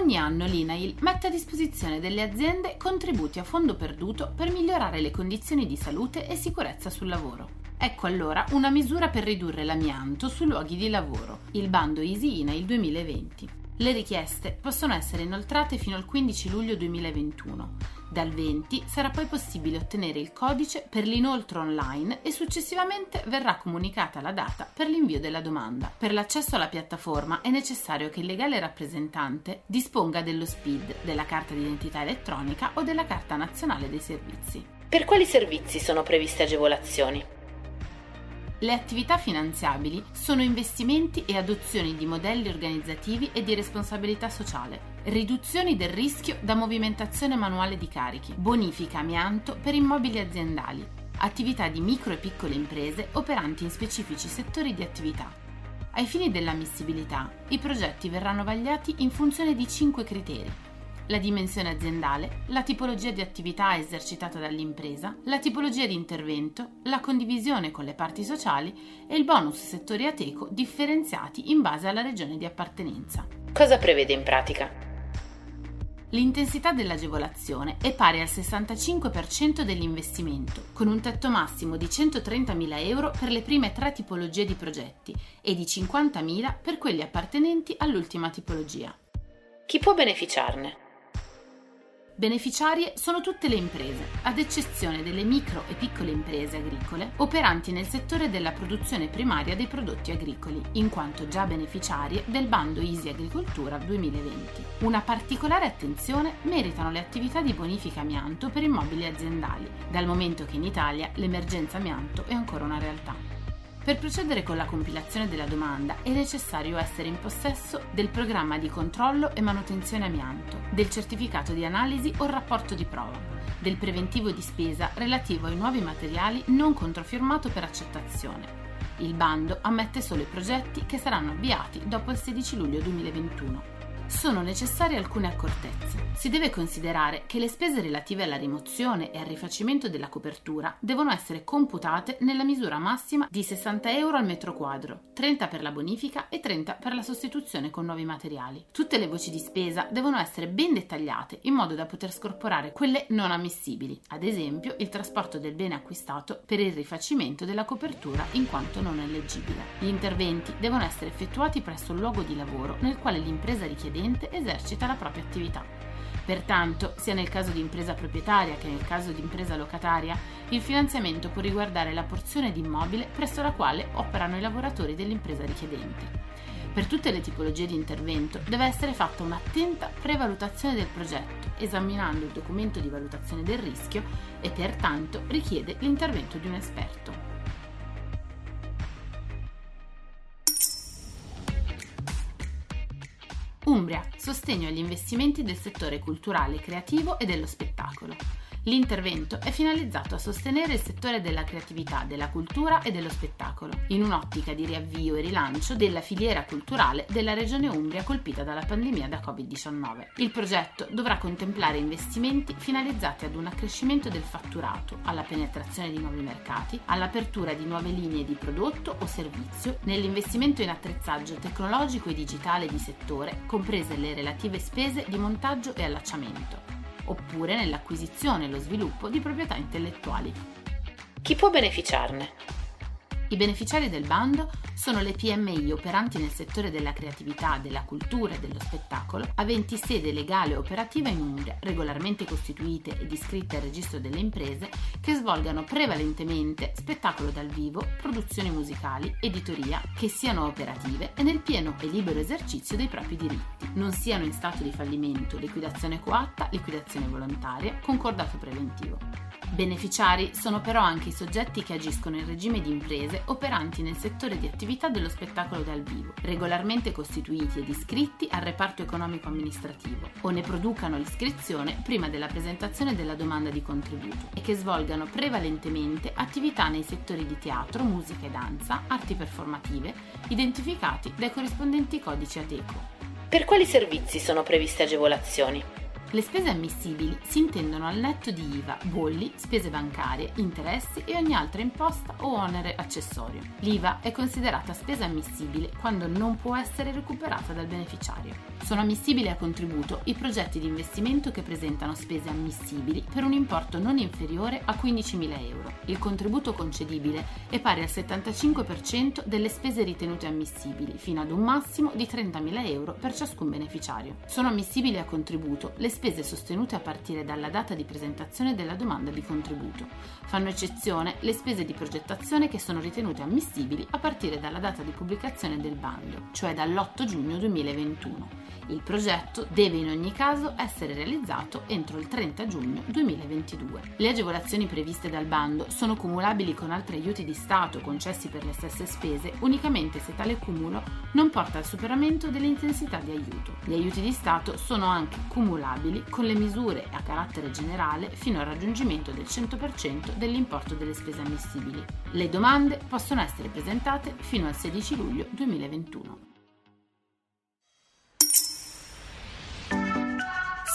Ogni anno l'INAIL mette a disposizione delle aziende contributi a fondo perduto per migliorare le condizioni di salute e sicurezza sul lavoro. Ecco allora una misura per ridurre l'amianto sui luoghi di lavoro, il bando Easy INAIL 2020. Le richieste possono essere inoltrate fino al 15 luglio 2021. Dal 20 sarà poi possibile ottenere il codice per l'inoltro online e successivamente verrà comunicata la data per l'invio della domanda. Per l'accesso alla piattaforma è necessario che il legale rappresentante disponga dello SPID, della carta d'identità elettronica o della carta nazionale dei servizi. Per quali servizi sono previste agevolazioni? Le attività finanziabili sono investimenti e adozioni di modelli organizzativi e di responsabilità sociale, riduzioni del rischio da movimentazione manuale di carichi, bonifica amianto per immobili aziendali, attività di micro e piccole imprese operanti in specifici settori di attività. Ai fini dell'ammissibilità, i progetti verranno vagliati in funzione di cinque criteri la dimensione aziendale, la tipologia di attività esercitata dall'impresa, la tipologia di intervento, la condivisione con le parti sociali e il bonus settori ateco differenziati in base alla regione di appartenenza. Cosa prevede in pratica? L'intensità dell'agevolazione è pari al 65% dell'investimento, con un tetto massimo di 130.000 euro per le prime tre tipologie di progetti e di 50.000 per quelli appartenenti all'ultima tipologia. Chi può beneficiarne? Beneficiarie sono tutte le imprese, ad eccezione delle micro e piccole imprese agricole operanti nel settore della produzione primaria dei prodotti agricoli, in quanto già beneficiarie del bando Easy Agricoltura 2020. Una particolare attenzione meritano le attività di bonifica amianto per immobili aziendali, dal momento che in Italia l'emergenza amianto è ancora una realtà. Per procedere con la compilazione della domanda è necessario essere in possesso del programma di controllo e manutenzione amianto, del certificato di analisi o rapporto di prova, del preventivo di spesa relativo ai nuovi materiali non controfirmato per accettazione. Il bando ammette solo i progetti che saranno avviati dopo il 16 luglio 2021 sono necessarie alcune accortezze. Si deve considerare che le spese relative alla rimozione e al rifacimento della copertura devono essere computate nella misura massima di 60 euro al metro quadro, 30 per la bonifica e 30 per la sostituzione con nuovi materiali. Tutte le voci di spesa devono essere ben dettagliate in modo da poter scorporare quelle non ammissibili, ad esempio il trasporto del bene acquistato per il rifacimento della copertura in quanto non eleggibile. Gli interventi devono essere effettuati presso il luogo di lavoro nel quale l'impresa richiede dipendente esercita la propria attività. Pertanto, sia nel caso di impresa proprietaria che nel caso di impresa locataria, il finanziamento può riguardare la porzione di immobile presso la quale operano i lavoratori dell'impresa richiedente. Per tutte le tipologie di intervento deve essere fatta un'attenta prevalutazione del progetto, esaminando il documento di valutazione del rischio e pertanto richiede l'intervento di un esperto. Umbria, sostegno agli investimenti del settore culturale, creativo e dello spettacolo. L'intervento è finalizzato a sostenere il settore della creatività, della cultura e dello spettacolo, in un'ottica di riavvio e rilancio della filiera culturale della regione Umbria colpita dalla pandemia da Covid-19. Il progetto dovrà contemplare investimenti finalizzati ad un accrescimento del fatturato, alla penetrazione di nuovi mercati, all'apertura di nuove linee di prodotto o servizio, nell'investimento in attrezzaggio tecnologico e digitale di settore, comprese le relative spese di montaggio e allacciamento oppure nell'acquisizione e lo sviluppo di proprietà intellettuali. Chi può beneficiarne? I beneficiari del bando sono le PMI operanti nel settore della creatività, della cultura e dello spettacolo, aventi sede legale e operativa in Umbria, regolarmente costituite ed iscritte al registro delle imprese, che svolgano prevalentemente spettacolo dal vivo, produzioni musicali, editoria, che siano operative e nel pieno e libero esercizio dei propri diritti, non siano in stato di fallimento, liquidazione coatta, liquidazione volontaria, concordato preventivo. Beneficiari sono però anche i soggetti che agiscono in regime di imprese operanti nel settore di attività dello spettacolo dal vivo, regolarmente costituiti ed iscritti al reparto economico amministrativo o ne producano l'iscrizione prima della presentazione della domanda di contributo e che svolgano prevalentemente attività nei settori di teatro, musica e danza, arti performative, identificati dai corrispondenti codici ATECO. Per quali servizi sono previste agevolazioni? Le spese ammissibili si intendono al netto di IVA, bolli, spese bancarie, interessi e ogni altra imposta o onere accessorio. L'IVA è considerata spesa ammissibile quando non può essere recuperata dal beneficiario. Sono ammissibili a contributo i progetti di investimento che presentano spese ammissibili per un importo non inferiore a 15.000 euro. Il contributo concedibile è pari al 75% delle spese ritenute ammissibili, fino ad un massimo di 30.000 euro per ciascun beneficiario. Sono ammissibili a contributo le spese sostenute a partire dalla data di presentazione della domanda di contributo. Fanno eccezione le spese di progettazione che sono ritenute ammissibili a partire dalla data di pubblicazione del bando, cioè dall'8 giugno 2021. Il progetto deve in ogni caso essere realizzato entro il 30 giugno 2022. Le agevolazioni previste dal bando sono cumulabili con altri aiuti di Stato concessi per le stesse spese unicamente se tale cumulo non porta al superamento delle intensità di aiuto. Gli aiuti di Stato sono anche cumulabili con le misure a carattere generale fino al raggiungimento del 100% dell'importo delle spese ammissibili. Le domande possono essere presentate fino al 16 luglio 2021.